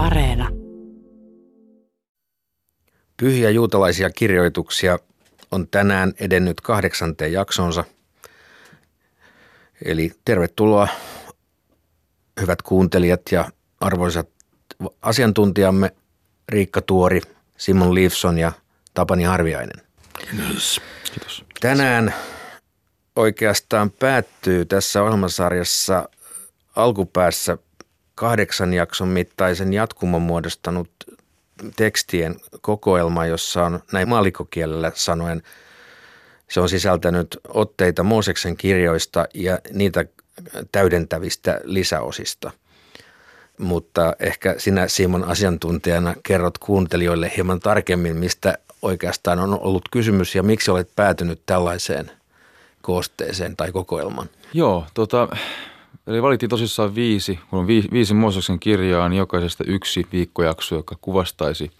Areena. Pyhiä juutalaisia kirjoituksia on tänään edennyt kahdeksanteen jaksonsa. Eli tervetuloa hyvät kuuntelijat ja arvoisat asiantuntijamme Riikka Tuori, Simon Leifson ja Tapani Harviainen. Kiitos. Kiitos. Tänään oikeastaan päättyy tässä ohjelmasarjassa alkupäässä kahdeksan jakson mittaisen jatkumon muodostanut tekstien kokoelma, jossa on näin maalikokielellä sanoen, se on sisältänyt otteita Mooseksen kirjoista ja niitä täydentävistä lisäosista. Mutta ehkä sinä Simon asiantuntijana kerrot kuuntelijoille hieman tarkemmin, mistä oikeastaan on ollut kysymys ja miksi olet päätynyt tällaiseen koosteeseen tai kokoelmaan? Joo, tota, eli valittiin tosissaan viisi, kun on viisi, viisi Mooseksen kirjaa, niin jokaisesta yksi viikkojakso, joka kuvastaisi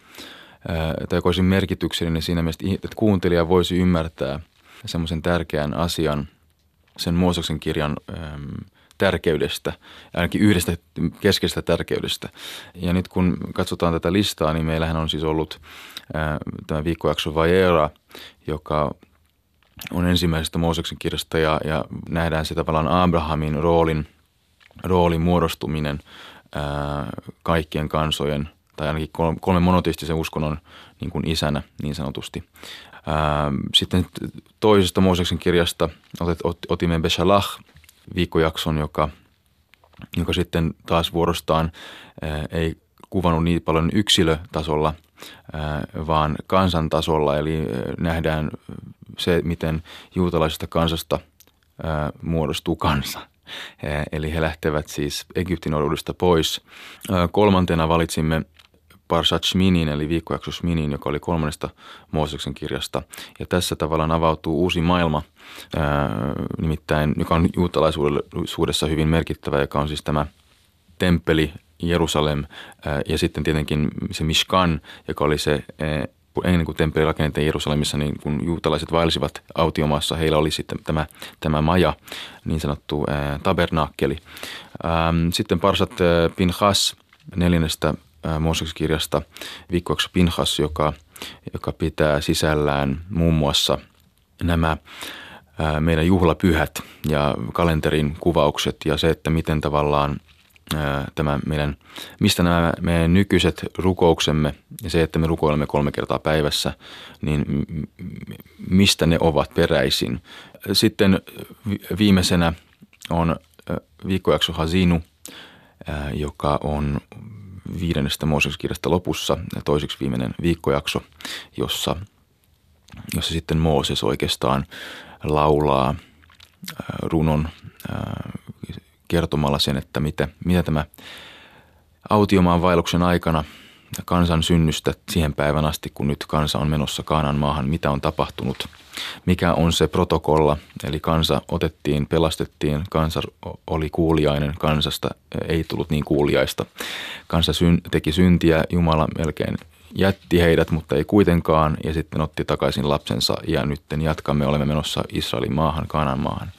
ää, tai joka olisi merkityksellinen siinä mielessä, että kuuntelija voisi ymmärtää semmoisen tärkeän asian sen Mooseksen kirjan äm, tärkeydestä, ainakin yhdestä keskeisestä tärkeydestä. Ja nyt kun katsotaan tätä listaa, niin meillähän on siis ollut ää, tämä viikkojakso Vajera, joka on ensimmäisestä Mooseksen kirjasta ja, ja nähdään se tavallaan Abrahamin roolin, roolin muodostuminen ää, kaikkien kansojen tai ainakin kolme monoteistisen uskonnon niin kuin isänä niin sanotusti. Ää, sitten toisesta Mooseksen kirjasta otet, ot, otimme Beshalach viikkojakson, joka, joka sitten taas vuorostaan ää, ei kuvannut niin paljon yksilötasolla, ää, vaan kansantasolla. Eli nähdään se, miten juutalaisesta kansasta ää, muodostuu kansa. Eli he lähtevät siis Egyptin oruudesta pois. Kolmantena valitsimme Parshat Shminin, eli viikkojakso Shminin, joka oli kolmannesta Mooseksen kirjasta. Ja tässä tavallaan avautuu uusi maailma, ää, nimittäin, joka on juutalaisuudessa hyvin merkittävä, joka on siis tämä temppeli Jerusalem ää, ja sitten tietenkin se Mishkan, joka oli se ää, ennen kuin temppeli rakennettiin Jerusalemissa, niin kun juutalaiset vaelsivat autiomaassa, heillä oli sitten tämä, tämä maja, niin sanottu ää, tabernaakkeli. sitten Parsat Pinchas neljännestä Mooseksen kirjasta viikkoaksi Pinchas, joka, joka pitää sisällään muun muassa nämä meidän juhlapyhät ja kalenterin kuvaukset ja se, että miten tavallaan tämä meidän, mistä nämä meidän nykyiset rukouksemme ja se, että me rukoilemme kolme kertaa päivässä, niin mistä ne ovat peräisin. Sitten viimeisenä on viikkojakso Hazinu, joka on viidennestä Mooseksen lopussa ja toiseksi viimeinen viikkojakso, jossa, jossa sitten Mooses oikeastaan laulaa runon kertomalla sen, että mitä, mitä tämä autiomaan vaelluksen aikana kansan synnystä siihen päivän asti, kun nyt kansa on menossa Kaanan maahan, mitä on tapahtunut, mikä on se protokolla, eli kansa otettiin, pelastettiin, kansa oli kuuliainen, kansasta ei tullut niin kuuliaista. Kansa syn, teki syntiä, Jumala melkein jätti heidät, mutta ei kuitenkaan, ja sitten otti takaisin lapsensa, ja nyt jatkamme, olemme menossa Israelin maahan, Kaanan maahan.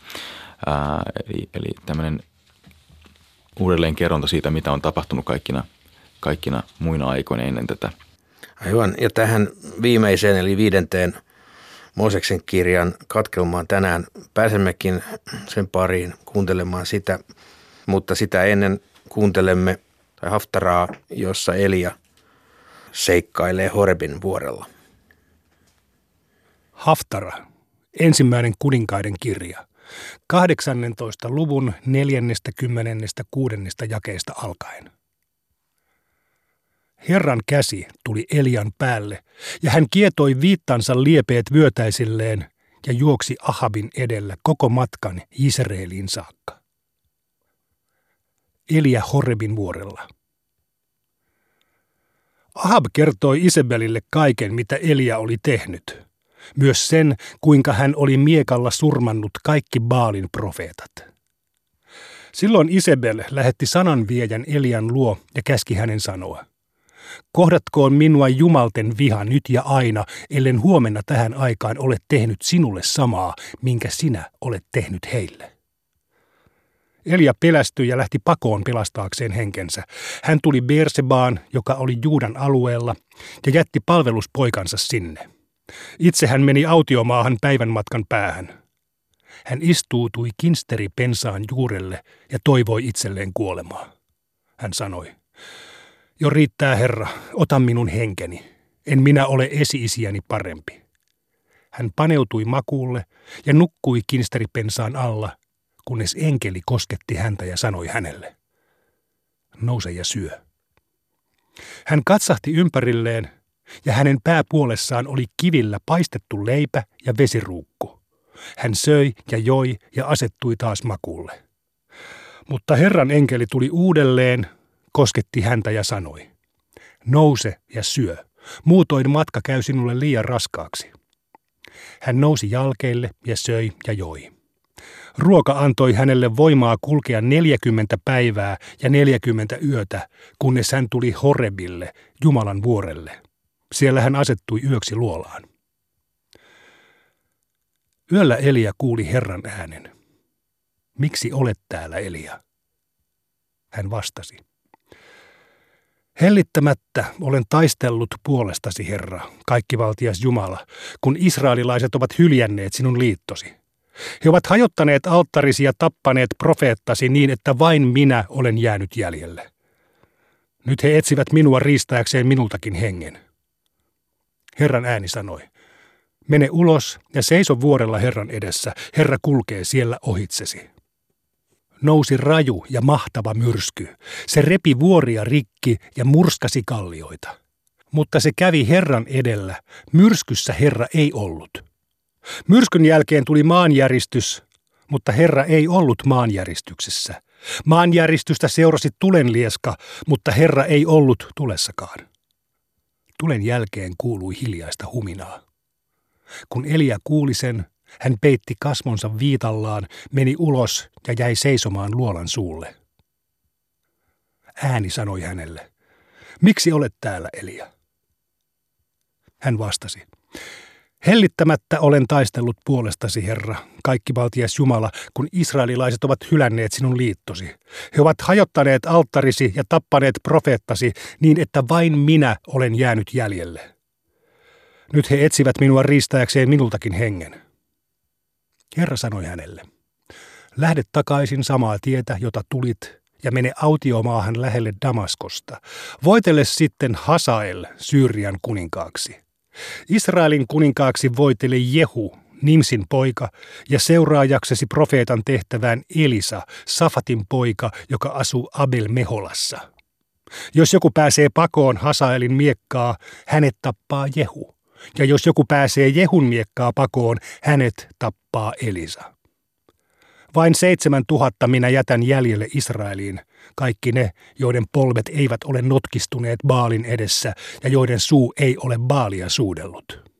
Ää, eli, eli tämmöinen uudelleen kerronta siitä, mitä on tapahtunut kaikkina, kaikkina muina aikoina ennen tätä. Aivan. Ja tähän viimeiseen eli viidenteen Mooseksen kirjan katkelmaan tänään pääsemmekin sen pariin kuuntelemaan sitä, mutta sitä ennen kuuntelemme tai haftaraa, jossa Elia seikkailee Horebin vuorella. Haftara, ensimmäinen kuninkaiden kirja. 18. luvun 46. jakeesta alkaen. Herran käsi tuli Elian päälle, ja hän kietoi viittansa liepeet vyötäisilleen ja juoksi Ahabin edellä koko matkan Israeliin saakka. Elia Horebin vuorella. Ahab kertoi Isabelille kaiken, mitä Elia oli tehnyt – myös sen, kuinka hän oli miekalla surmannut kaikki Baalin profeetat. Silloin Isabel lähetti sananviejän Elian luo ja käski hänen sanoa. Kohdatkoon minua jumalten viha nyt ja aina, ellen huomenna tähän aikaan ole tehnyt sinulle samaa, minkä sinä olet tehnyt heille. Elia pelästyi ja lähti pakoon pelastaakseen henkensä. Hän tuli Bersebaan, joka oli Juudan alueella, ja jätti palveluspoikansa sinne. Itse hän meni autiomaahan päivän matkan päähän. Hän istuutui kinsteri pensaan juurelle ja toivoi itselleen kuolemaa. Hän sanoi, jo riittää herra, ota minun henkeni. En minä ole esi-isiäni parempi. Hän paneutui makuulle ja nukkui kinsteripensaan alla, kunnes enkeli kosketti häntä ja sanoi hänelle, nouse ja syö. Hän katsahti ympärilleen ja hänen pääpuolessaan oli kivillä paistettu leipä ja vesiruukku. Hän söi ja joi ja asettui taas makuulle. Mutta Herran enkeli tuli uudelleen, kosketti häntä ja sanoi, nouse ja syö, muutoin matka käy sinulle liian raskaaksi. Hän nousi jalkeille ja söi ja joi. Ruoka antoi hänelle voimaa kulkea 40 päivää ja 40 yötä, kunnes hän tuli Horebille, Jumalan vuorelle. Siellä hän asettui yöksi luolaan. Yöllä Elia kuuli Herran äänen. Miksi olet täällä, Elia? Hän vastasi. Hellittämättä olen taistellut puolestasi, Herra, kaikkivaltias Jumala, kun israelilaiset ovat hyljänneet sinun liittosi. He ovat hajottaneet alttarisi ja tappaneet profeettasi niin, että vain minä olen jäänyt jäljelle. Nyt he etsivät minua riistääkseen minultakin hengen. Herran ääni sanoi, mene ulos ja seiso vuorella Herran edessä, Herra kulkee siellä ohitsesi nousi raju ja mahtava myrsky. Se repi vuoria rikki ja murskasi kallioita. Mutta se kävi Herran edellä. Myrskyssä Herra ei ollut. Myrskyn jälkeen tuli maanjäristys, mutta Herra ei ollut maanjäristyksessä. Maanjäristystä seurasi tulenlieska, mutta Herra ei ollut tulessakaan. Tulen jälkeen kuului hiljaista huminaa. Kun Elia kuuli sen, hän peitti kasvonsa viitallaan, meni ulos ja jäi seisomaan luolan suulle. Ääni sanoi hänelle, miksi olet täällä, Elia? Hän vastasi, hellittämättä olen taistellut puolestasi, Herra, kaikki valtias Jumala, kun israelilaiset ovat hylänneet sinun liittosi. He ovat hajottaneet alttarisi ja tappaneet profeettasi niin, että vain minä olen jäänyt jäljelle. Nyt he etsivät minua riistääkseen minultakin hengen. Herra sanoi hänelle, lähde takaisin samaa tietä, jota tulit, ja mene autiomaahan lähelle Damaskosta. Voitele sitten Hasael Syyrian kuninkaaksi. Israelin kuninkaaksi voitele Jehu, Nimsin poika, ja seuraajaksesi profeetan tehtävään Elisa, Safatin poika, joka asuu Abel Meholassa. Jos joku pääsee pakoon Hasaelin miekkaa, hänet tappaa Jehu. Ja jos joku pääsee Jehun miekkaa pakoon, hänet tappaa Elisa. Vain seitsemän tuhatta minä jätän jäljelle Israeliin, kaikki ne, joiden polvet eivät ole notkistuneet Baalin edessä ja joiden suu ei ole Baalia suudellut.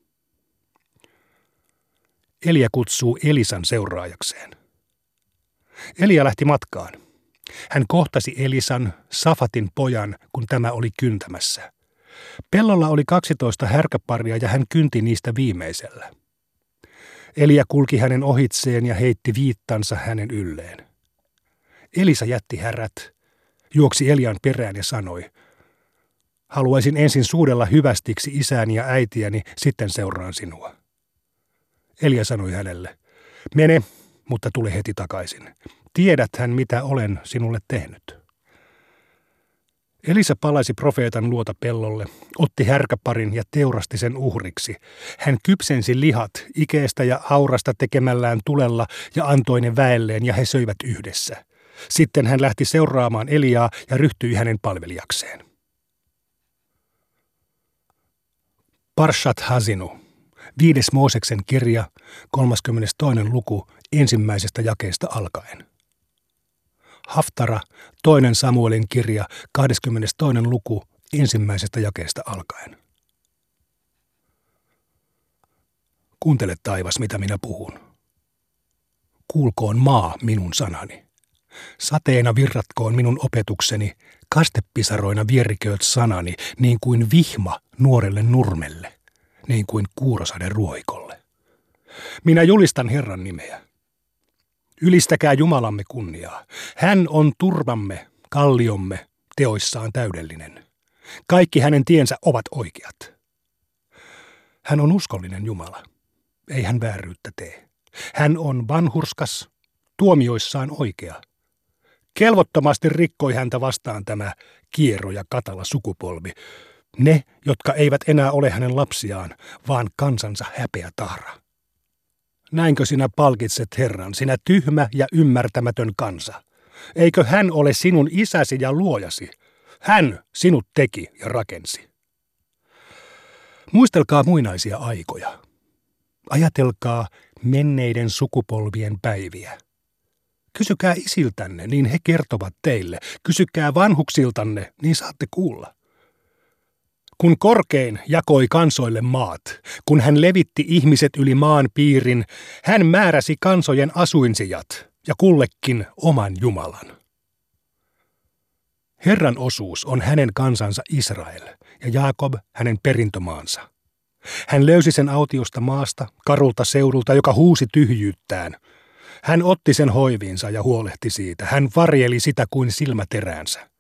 Elia kutsuu Elisan seuraajakseen. Elia lähti matkaan. Hän kohtasi Elisan, Safatin pojan, kun tämä oli kyntämässä – Pellolla oli 12 härkäparia ja hän kynti niistä viimeisellä. Elia kulki hänen ohitseen ja heitti viittansa hänen ylleen. Elisa jätti härät, juoksi Elian perään ja sanoi, haluaisin ensin suudella hyvästiksi isääni ja äitiäni, sitten seuraan sinua. Elia sanoi hänelle, mene, mutta tule heti takaisin. Tiedät hän, mitä olen sinulle tehnyt. Elisa palasi profeetan luota pellolle, otti härkäparin ja teurasti sen uhriksi. Hän kypsensi lihat ikeestä ja aurasta tekemällään tulella ja antoi ne väelleen ja he söivät yhdessä. Sitten hän lähti seuraamaan Eliaa ja ryhtyi hänen palvelijakseen. Parshat Hazinu, viides Mooseksen kirja, 32. luku, ensimmäisestä jakeesta alkaen. Haftara, toinen Samuelin kirja, 22. luku, ensimmäisestä jakeesta alkaen. Kuuntele taivas, mitä minä puhun. Kuulkoon maa minun sanani. Sateena virratkoon minun opetukseni, kastepisaroina vierikööt sanani, niin kuin vihma nuorelle nurmelle, niin kuin kuurosade ruoikolle. Minä julistan Herran nimeä. Ylistäkää Jumalamme kunniaa. Hän on turvamme, kalliomme, teoissaan täydellinen. Kaikki hänen tiensä ovat oikeat. Hän on uskollinen Jumala. Ei hän vääryyttä tee. Hän on vanhurskas, tuomioissaan oikea. Kelvottomasti rikkoi häntä vastaan tämä kiero ja katala sukupolvi. Ne, jotka eivät enää ole hänen lapsiaan, vaan kansansa häpeä tahra. Näinkö sinä palkitset Herran, sinä tyhmä ja ymmärtämätön kansa? Eikö hän ole sinun isäsi ja luojasi? Hän sinut teki ja rakensi. Muistelkaa muinaisia aikoja. Ajatelkaa menneiden sukupolvien päiviä. Kysykää isiltänne, niin he kertovat teille. Kysykää vanhuksiltanne, niin saatte kuulla. Kun korkein jakoi kansoille maat, kun hän levitti ihmiset yli maan piirin, hän määräsi kansojen asuinsijat ja kullekin oman Jumalan. Herran osuus on hänen kansansa Israel ja Jaakob hänen perintömaansa. Hän löysi sen autiosta maasta, karulta seudulta, joka huusi tyhjyyttään. Hän otti sen hoiviinsa ja huolehti siitä. Hän varjeli sitä kuin silmäteräänsä.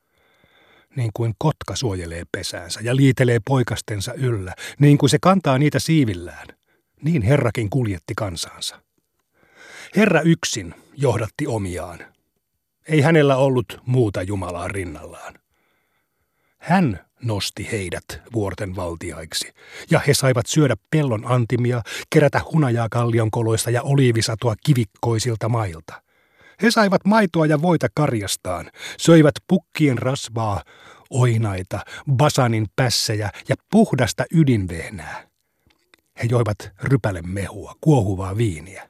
Niin kuin kotka suojelee pesäänsä ja liitelee poikastensa yllä, niin kuin se kantaa niitä siivillään, niin Herrakin kuljetti kansansa. Herra yksin johdatti omiaan. Ei hänellä ollut muuta Jumalaa rinnallaan. Hän nosti heidät vuorten valtiaiksi, ja he saivat syödä pellon antimia, kerätä hunajaa kallionkoloista ja oliivisatoa kivikkoisilta mailta. He saivat maitoa ja voita karjastaan, söivät pukkien rasvaa, oinaita, basanin pässejä ja puhdasta ydinvehnää. He joivat rypäle mehua, kuohuvaa viiniä.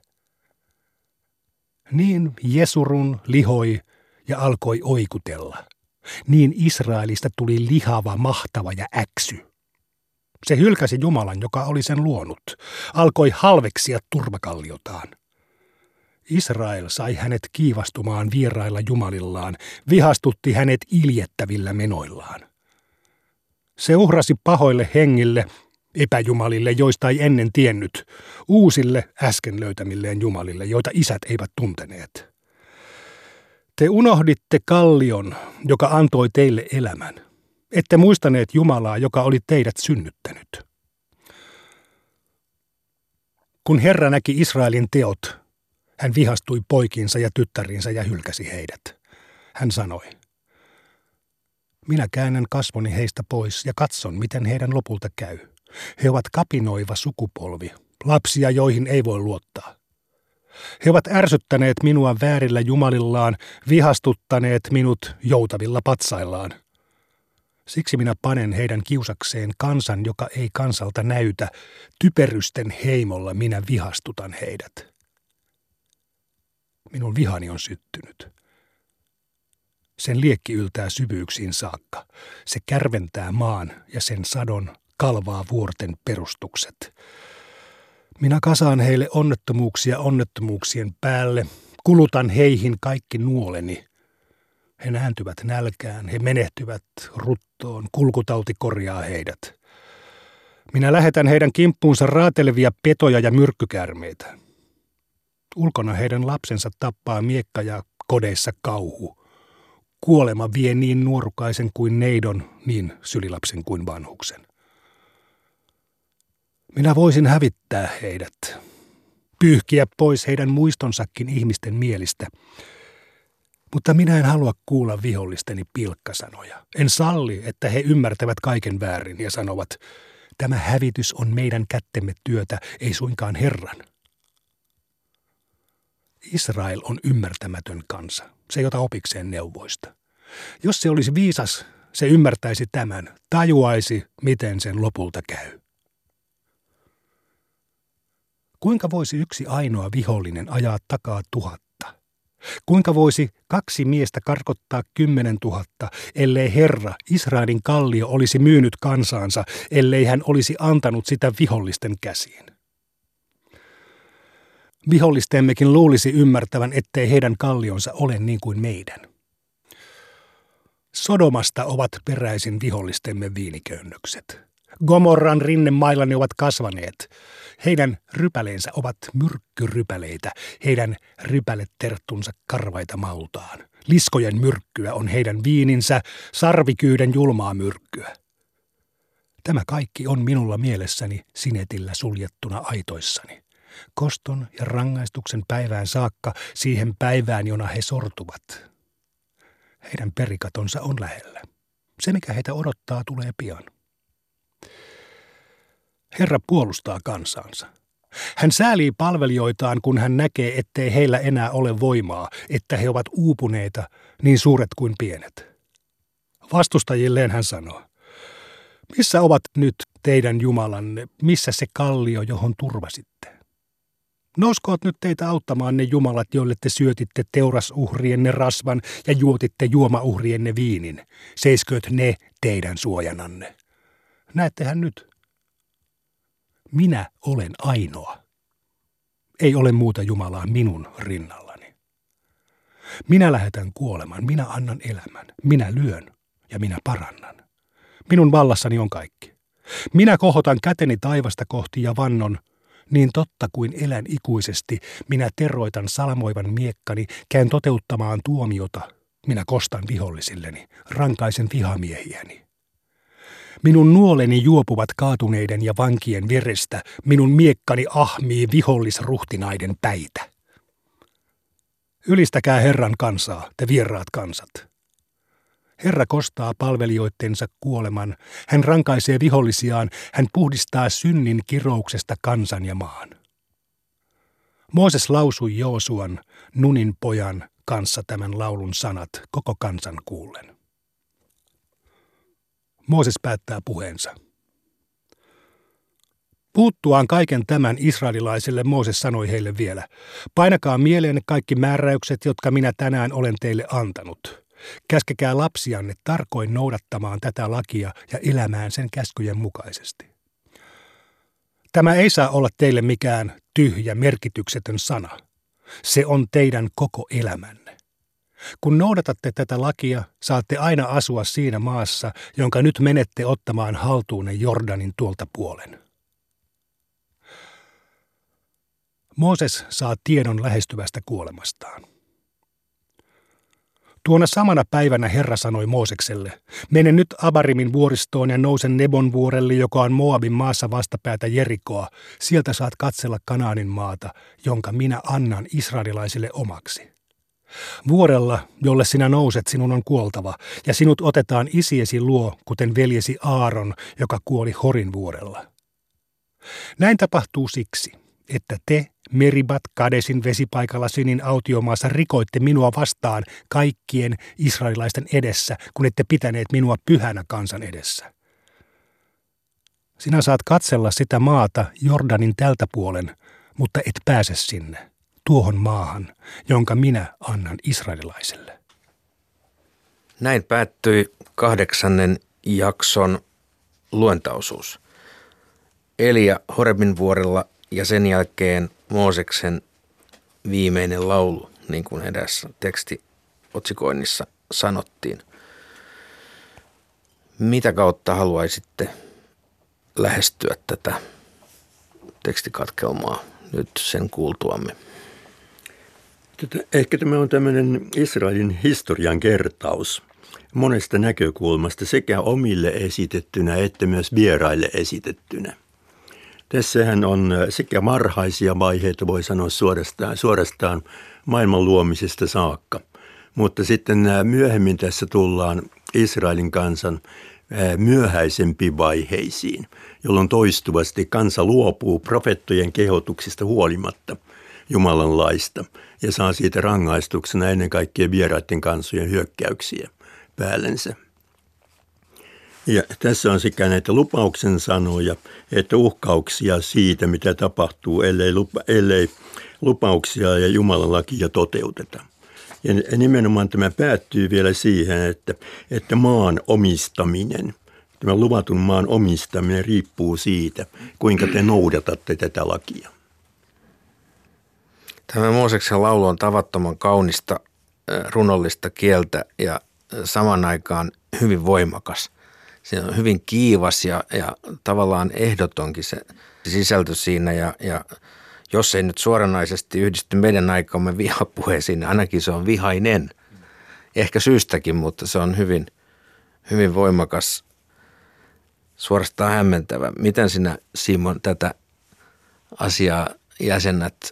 Niin Jesurun lihoi ja alkoi oikutella. Niin Israelista tuli lihava, mahtava ja äksy. Se hylkäsi Jumalan, joka oli sen luonut, alkoi halveksia turvakalliotaan. Israel sai hänet kiivastumaan vierailla jumalillaan, vihastutti hänet iljettävillä menoillaan. Se uhrasi pahoille hengille, epäjumalille, joista ei ennen tiennyt, uusille äsken löytämilleen jumalille, joita isät eivät tunteneet. Te unohditte kallion, joka antoi teille elämän. Ette muistaneet Jumalaa, joka oli teidät synnyttänyt. Kun Herra näki Israelin teot, hän vihastui poikinsa ja tyttärinsä ja hylkäsi heidät. Hän sanoi, minä käännän kasvoni heistä pois ja katson, miten heidän lopulta käy. He ovat kapinoiva sukupolvi, lapsia, joihin ei voi luottaa. He ovat ärsyttäneet minua väärillä jumalillaan, vihastuttaneet minut joutavilla patsaillaan. Siksi minä panen heidän kiusakseen kansan, joka ei kansalta näytä. Typerysten heimolla minä vihastutan heidät. Minun vihani on syttynyt. Sen liekki yltää syvyyksiin saakka. Se kärventää maan ja sen sadon kalvaa vuorten perustukset. Minä kasaan heille onnettomuuksia onnettomuuksien päälle, kulutan heihin kaikki nuoleni. He nääntyvät nälkään, he menehtyvät ruttoon, kulkutauti korjaa heidät. Minä lähetän heidän kimppuunsa raatelevia petoja ja myrkkykärmeitä. Ulkona heidän lapsensa tappaa miekka ja kodeissa kauhu. Kuolema vie niin nuorukaisen kuin neidon, niin sylilapsen kuin vanhuksen. Minä voisin hävittää heidät, pyyhkiä pois heidän muistonsakin ihmisten mielistä. Mutta minä en halua kuulla vihollisteni pilkkasanoja. En salli, että he ymmärtävät kaiken väärin ja sanovat, tämä hävitys on meidän kättemme työtä, ei suinkaan Herran. Israel on ymmärtämätön kansa. Se ei ota opikseen neuvoista. Jos se olisi viisas, se ymmärtäisi tämän, tajuaisi, miten sen lopulta käy. Kuinka voisi yksi ainoa vihollinen ajaa takaa tuhatta? Kuinka voisi kaksi miestä karkottaa kymmenen tuhatta, ellei Herra, Israelin kallio, olisi myynyt kansaansa, ellei hän olisi antanut sitä vihollisten käsiin? Vihollistemmekin luulisi ymmärtävän, ettei heidän kallionsa ole niin kuin meidän. Sodomasta ovat peräisin vihollistemme viiniköynnökset. Gomorran rinnemailla ne ovat kasvaneet. Heidän rypäleensä ovat myrkkyrypäleitä, heidän rypäleterttunsa karvaita mautaan. Liskojen myrkkyä on heidän viininsä, sarvikyyden julmaa myrkkyä. Tämä kaikki on minulla mielessäni sinetillä suljettuna aitoissani. Koston ja rangaistuksen päivään saakka siihen päivään, jona he sortuvat. Heidän perikatonsa on lähellä. Se, mikä heitä odottaa, tulee pian. Herra puolustaa kansansa. Hän säälii palvelijoitaan, kun hän näkee, ettei heillä enää ole voimaa, että he ovat uupuneita, niin suuret kuin pienet. Vastustajilleen hän sanoo, missä ovat nyt teidän Jumalanne, missä se kallio, johon turvasitte? Nouskoot nyt teitä auttamaan ne jumalat, joille te syötitte teurasuhrienne rasvan ja juotitte juomauhrienne viinin. Seiskööt ne teidän suojananne. Näettehän nyt, minä olen ainoa. Ei ole muuta Jumalaa minun rinnallani. Minä lähetän kuoleman, minä annan elämän, minä lyön ja minä parannan. Minun vallassani on kaikki. Minä kohotan käteni taivasta kohti ja vannon, niin totta kuin elän ikuisesti, minä teroitan salmoivan miekkani, käyn toteuttamaan tuomiota. Minä kostan vihollisilleni, rankaisen vihamiehiäni. Minun nuoleni juopuvat kaatuneiden ja vankien verestä, minun miekkani ahmii vihollisruhtinaiden päitä. Ylistäkää Herran kansaa, te vieraat kansat. Herra kostaa palvelijoittensa kuoleman, hän rankaisee vihollisiaan, hän puhdistaa synnin kirouksesta kansan ja maan. Mooses lausui Joosuan, Nunin pojan, kanssa tämän laulun sanat koko kansan kuullen. Mooses päättää puheensa. Puuttuaan kaiken tämän israelilaisille Mooses sanoi heille vielä, painakaa mieleen kaikki määräykset, jotka minä tänään olen teille antanut. Käskekää lapsianne tarkoin noudattamaan tätä lakia ja elämään sen käskyjen mukaisesti. Tämä ei saa olla teille mikään tyhjä, merkityksetön sana. Se on teidän koko elämänne. Kun noudatatte tätä lakia, saatte aina asua siinä maassa, jonka nyt menette ottamaan haltuunne Jordanin tuolta puolen. Mooses saa tiedon lähestyvästä kuolemastaan. Tuona samana päivänä Herra sanoi Moosekselle, mene nyt Abarimin vuoristoon ja nousen Nebon vuorelle, joka on Moabin maassa vastapäätä Jerikoa. Sieltä saat katsella Kanaanin maata, jonka minä annan israelilaisille omaksi. Vuorella, jolle sinä nouset, sinun on kuoltava, ja sinut otetaan isiesi luo, kuten veljesi Aaron, joka kuoli Horin vuorella. Näin tapahtuu siksi, että te, Meribat Kadesin vesipaikalla Sinin autiomaassa, rikoitte minua vastaan kaikkien israelilaisten edessä, kun ette pitäneet minua pyhänä kansan edessä. Sinä saat katsella sitä maata Jordanin tältä puolen, mutta et pääse sinne tuohon maahan, jonka minä annan israelilaiselle. Näin päättyi kahdeksannen jakson luentausuus. Elia Horebin vuorella ja sen jälkeen Mooseksen viimeinen laulu, niin kuin edessä tekstiotsikoinnissa sanottiin. Mitä kautta haluaisitte lähestyä tätä tekstikatkelmaa nyt sen kuultuamme? Ehkä tämä on tämmöinen Israelin historian kertaus monesta näkökulmasta sekä omille esitettynä että myös vieraille esitettynä. Tässähän on sekä marhaisia vaiheita, voi sanoa suorastaan, suorastaan maailman luomisesta saakka. Mutta sitten myöhemmin tässä tullaan Israelin kansan myöhäisempiin vaiheisiin, jolloin toistuvasti kansa luopuu profettojen kehotuksista huolimatta Jumalan laista – ja saa siitä rangaistuksena ennen kaikkea vieraiden kansojen hyökkäyksiä päällensä. Ja tässä on sekä näitä lupauksen sanoja että uhkauksia siitä, mitä tapahtuu, ellei, lupa, ellei lupauksia ja Jumalan lakia toteuteta. Ja nimenomaan tämä päättyy vielä siihen, että, että maan omistaminen, tämä luvatun maan omistaminen riippuu siitä, kuinka te noudatatte tätä lakia. Tämä Mooseksen laulu on tavattoman kaunista, runollista kieltä ja saman aikaan hyvin voimakas. Se on hyvin kiivas ja, ja tavallaan ehdotonkin se sisältö siinä ja, ja jos ei nyt suoranaisesti yhdisty meidän aikamme vihapuheisiin, niin ainakin se on vihainen. Ehkä syystäkin, mutta se on hyvin, hyvin voimakas, suorastaan hämmentävä. Miten sinä Simon tätä asiaa jäsennät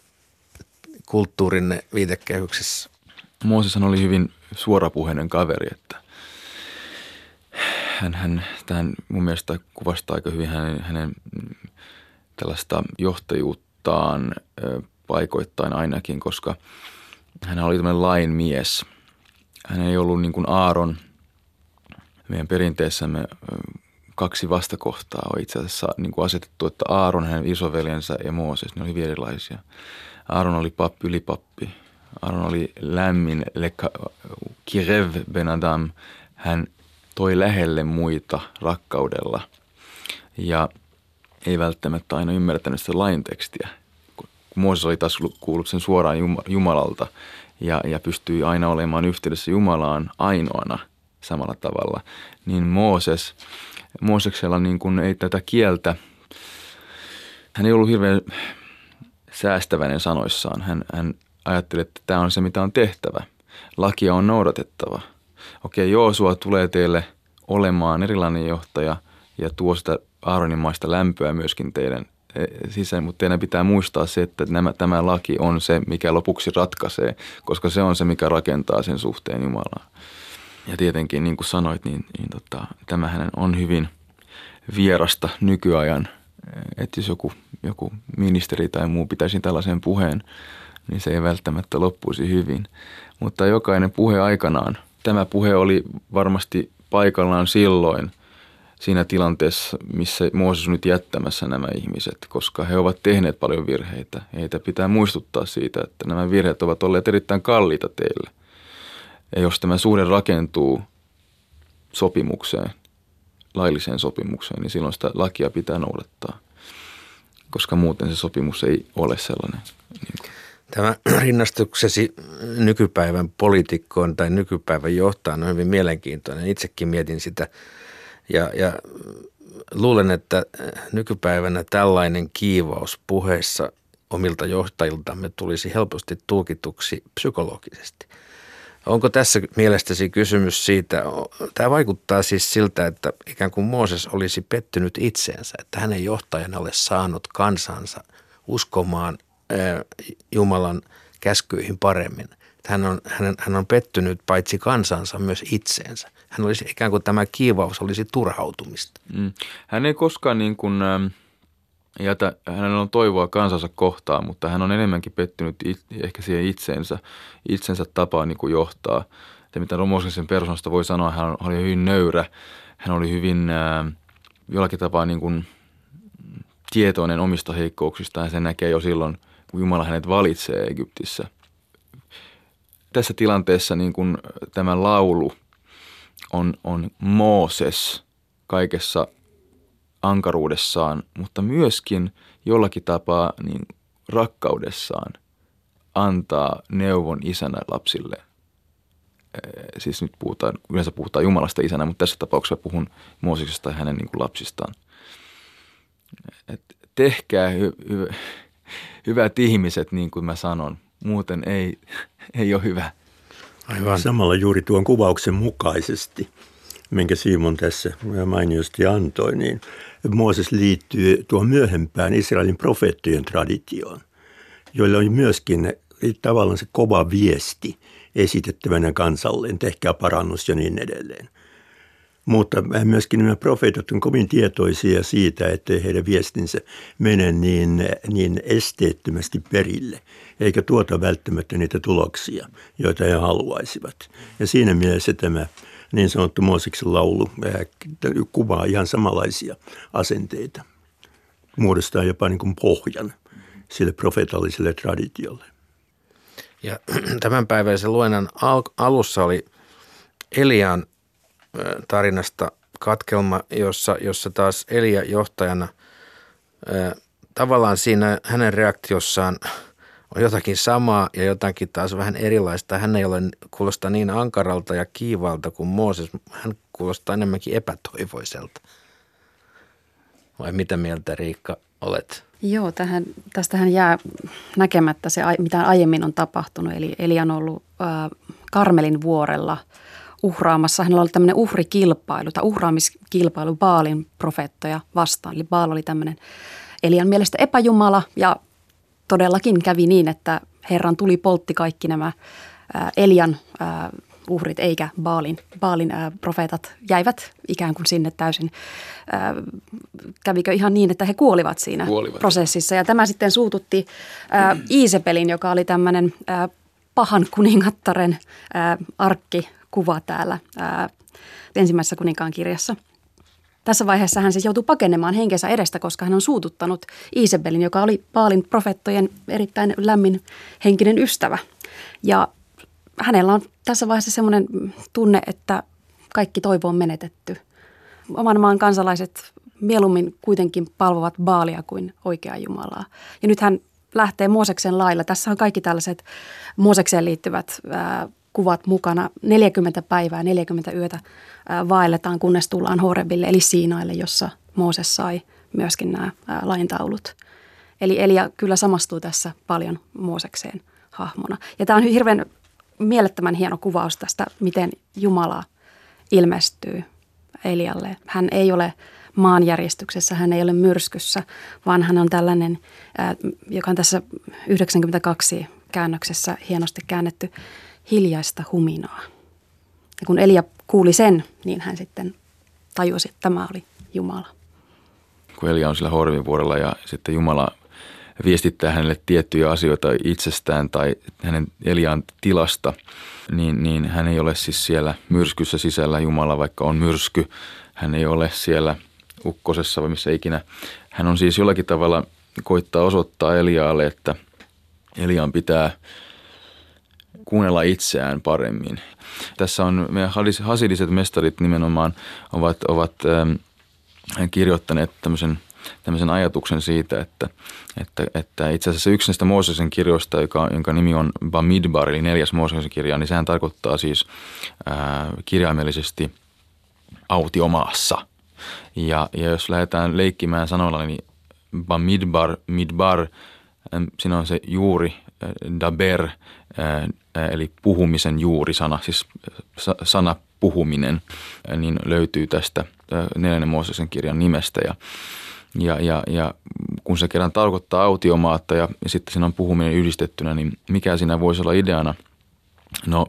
kulttuurinne viitekehyksessä? Mooseshan oli hyvin suorapuheinen kaveri, että hän, hän tähän mun mielestä kuvastaa aika hyvin hänen, hänen tällaista johtajuuttaan paikoittain ainakin, koska hän oli tämmöinen lain mies. Hän ei ollut niin kuin Aaron. Meidän perinteessämme kaksi vastakohtaa on itse asiassa niin kuin asetettu, että Aaron, hänen isoveljensä ja Mooses, ne oli hyvin erilaisia. Aaron oli pappi, ylipappi. Aaron oli lämmin, leka, kirev ben Adam. Hän toi lähelle muita rakkaudella ja ei välttämättä aina ymmärtänyt sitä lain tekstiä. Mooses oli taas kuullut sen suoraan Jumalalta ja, ja pystyi aina olemaan yhteydessä Jumalaan ainoana samalla tavalla, niin Mooses, Mooseksella niin kuin ei tätä kieltä, hän ei ollut hirveän säästäväinen sanoissaan. Hän, hän ajatteli, että tämä on se, mitä on tehtävä. Lakia on noudatettava – okei, Joosua tulee teille olemaan erilainen johtaja ja tuo sitä Aaronin maista lämpöä myöskin teidän e, sisään, mutta teidän pitää muistaa se, että nämä, tämä laki on se, mikä lopuksi ratkaisee, koska se on se, mikä rakentaa sen suhteen Jumalaan. Ja tietenkin, niin kuin sanoit, niin, niin tota, tämähän on hyvin vierasta nykyajan, että jos joku, joku ministeri tai muu pitäisi tällaisen puheen, niin se ei välttämättä loppuisi hyvin. Mutta jokainen puhe aikanaan – Tämä puhe oli varmasti paikallaan silloin siinä tilanteessa, missä Mooses on nyt jättämässä nämä ihmiset, koska he ovat tehneet paljon virheitä. Heitä pitää muistuttaa siitä, että nämä virheet ovat olleet erittäin kalliita teille. Ja jos tämä suhde rakentuu sopimukseen, lailliseen sopimukseen, niin silloin sitä lakia pitää noudattaa, koska muuten se sopimus ei ole sellainen. Niin kuin Tämä rinnastuksesi nykypäivän poliitikkoon tai nykypäivän johtajan on hyvin mielenkiintoinen. Itsekin mietin sitä ja, ja luulen, että nykypäivänä tällainen kiivaus puheessa omilta johtajiltamme tulisi helposti tulkituksi psykologisesti. Onko tässä mielestäsi kysymys siitä, tämä vaikuttaa siis siltä, että ikään kuin Mooses olisi pettynyt itseensä, että hänen johtajana ole saanut kansansa uskomaan Jumalan käskyihin paremmin. Hän on, hän, hän on pettynyt paitsi kansansa myös itseensä. Hän olisi ikään kuin tämä kiivaus olisi turhautumista. Mm. Hän ei koskaan niin kuin, äh, jätä, hänellä on toivoa kansansa kohtaan, mutta hän on enemmänkin pettynyt it, ehkä siihen itseensä, itsensä tapaan niin kuin johtaa. Se, mitä Romoskisen persoonasta voi sanoa, hän oli hyvin nöyrä. Hän oli hyvin äh, jollakin tapaa niin kuin tietoinen omista heikkouksistaan ja se näkee jo silloin – kun Jumala hänet valitsee Egyptissä. Tässä tilanteessa niin kuin tämä laulu on, on Mooses kaikessa ankaruudessaan, mutta myöskin jollakin tapaa niin rakkaudessaan antaa neuvon isänä lapsille. Siis nyt puhutaan, yleensä puhutaan Jumalasta isänä, mutta tässä tapauksessa puhun Mooseksesta ja hänen niin kuin lapsistaan. Et tehkää hy- hy- hyvät ihmiset, niin kuin mä sanon. Muuten ei, ei ole hyvä. Aivan. Samalla juuri tuon kuvauksen mukaisesti, minkä Simon tässä mainiosti antoi, niin Mooses liittyy tuohon myöhempään Israelin profeettojen traditioon, joilla oli myöskin tavallaan se kova viesti esitettävänä kansalleen, tehkää parannus ja niin edelleen. Mutta myöskin nämä profeetat on kovin tietoisia siitä, että heidän viestinsä mene niin, niin esteettömästi perille, eikä tuota välttämättä niitä tuloksia, joita he haluaisivat. Ja siinä mielessä tämä niin sanottu Mooseksen laulu kuvaa ihan samanlaisia asenteita, muodostaa jopa niin kuin pohjan sille profeetalliselle traditiolle. Ja tämänpäiväisen luennan alussa oli Elian tarinasta katkelma, jossa, jossa taas Elia johtajana tavallaan siinä hänen reaktiossaan on jotakin samaa ja jotakin taas vähän erilaista. Hän ei ole kuulosta niin ankaralta ja kiivalta kuin Mooses. Hän kuulostaa enemmänkin epätoivoiselta. Vai mitä mieltä Riikka olet? Joo, tähän, tästähän jää näkemättä se, mitä aiemmin on tapahtunut. Eli Eli on ollut äh, Karmelin vuorella uhraamassa. Hänellä oli tämmöinen uhrikilpailu tai uhraamiskilpailu Baalin profeettoja vastaan. Eli Baal oli tämmöinen Elian mielestä epäjumala ja todellakin kävi niin, että Herran tuli poltti kaikki nämä Elian uhrit eikä Baalin, Baalin profeetat jäivät ikään kuin sinne täysin. Kävikö ihan niin, että he kuolivat siinä kuolivat. prosessissa ja tämä sitten suututti Iisepelin, joka oli tämmöinen pahan kuningattaren ää, arkkikuva täällä ää, ensimmäisessä kuninkaan kirjassa. Tässä vaiheessa hän siis joutuu pakenemaan henkensä edestä, koska hän on suututtanut Iisebelin, joka oli Paalin profettojen erittäin lämmin henkinen ystävä. Ja hänellä on tässä vaiheessa semmoinen tunne, että kaikki toivo on menetetty. Oman maan kansalaiset mieluummin kuitenkin palvovat Baalia kuin oikeaa Jumalaa. Ja nyt hän lähtee Mooseksen lailla. Tässä on kaikki tällaiset Moosekseen liittyvät ää, kuvat mukana. 40 päivää, 40 yötä vaelletaan, kunnes tullaan Horebille, eli Siinaille, jossa Mooses sai myöskin nämä laintaulut. Eli Elia kyllä samastuu tässä paljon Moosekseen hahmona. Ja tämä on hirveän mielettömän hieno kuvaus tästä, miten Jumala ilmestyy Elialle. Hän ei ole maanjäristyksessä, hän ei ole myrskyssä, vaan hän on tällainen, joka on tässä 92 käännöksessä hienosti käännetty, hiljaista huminaa. Ja kun Elia kuuli sen, niin hän sitten tajusi, että tämä oli Jumala. Kun Elia on sillä Horvin vuorella ja sitten Jumala viestittää hänelle tiettyjä asioita itsestään tai hänen Elian tilasta, niin, niin hän ei ole siis siellä myrskyssä sisällä Jumala, vaikka on myrsky. Hän ei ole siellä ukkosessa vai missä ikinä. Hän on siis jollakin tavalla koittaa osoittaa Eliaalle, että Elian pitää kuunnella itseään paremmin. Tässä on meidän hasidiset mestarit nimenomaan ovat, ovat ähm, kirjoittaneet tämmöisen – tämmöisen ajatuksen siitä, että, että, että itse asiassa yksi näistä Mooseksen kirjoista, joka, jonka nimi on Bamidbar, eli neljäs Mooseksen kirja, niin sehän tarkoittaa siis ää, kirjaimellisesti autiomaassa. Ja, ja jos lähdetään leikkimään sanoilla, niin Bamidbar, midbar, siinä on se juuri, daber, eli puhumisen juurisana, siis sana puhuminen, niin löytyy tästä neljännen Mooseksen kirjan nimestä. Ja, ja, ja, ja kun se kerran tarkoittaa autiomaatta ja, ja sitten siinä on puhuminen yhdistettynä, niin mikä siinä voisi olla ideana? No,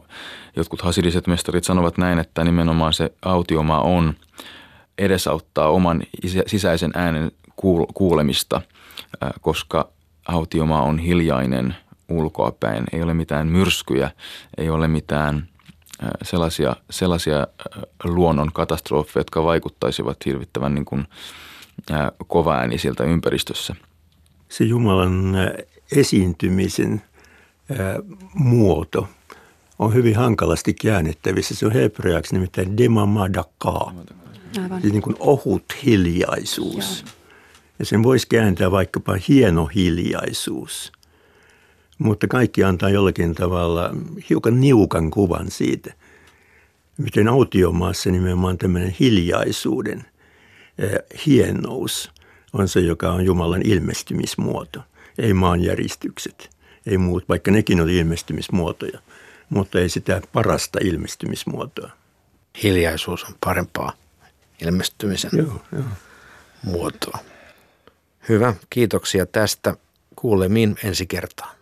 jotkut hasidiset mestarit sanovat näin, että nimenomaan se autiomaa on edesauttaa oman sisäisen äänen kuulemista, koska autiomaa on hiljainen ulkoapäin. Ei ole mitään myrskyjä, ei ole mitään sellaisia, sellaisia luonnon katastrofeja, jotka vaikuttaisivat hirvittävän niin kuin kovaäänisiltä ympäristössä. Se Jumalan esiintymisen muoto on hyvin hankalasti käännettävissä. Se on hebreaksi nimittäin demamadakaa. Siis niin kuin ohut hiljaisuus. Joo. Ja sen voisi kääntää vaikkapa hieno hiljaisuus. Mutta kaikki antaa jollakin tavalla hiukan niukan kuvan siitä, miten autiomaassa nimenomaan tämmöinen hiljaisuuden hienous on se, joka on Jumalan ilmestymismuoto. Ei maanjäristykset, ei muut, vaikka nekin oli ilmestymismuotoja, mutta ei sitä parasta ilmestymismuotoa. Hiljaisuus on parempaa ilmestymisen joo, joo. muotoa. Hyvä, kiitoksia tästä. Kuulemiin ensi kertaa.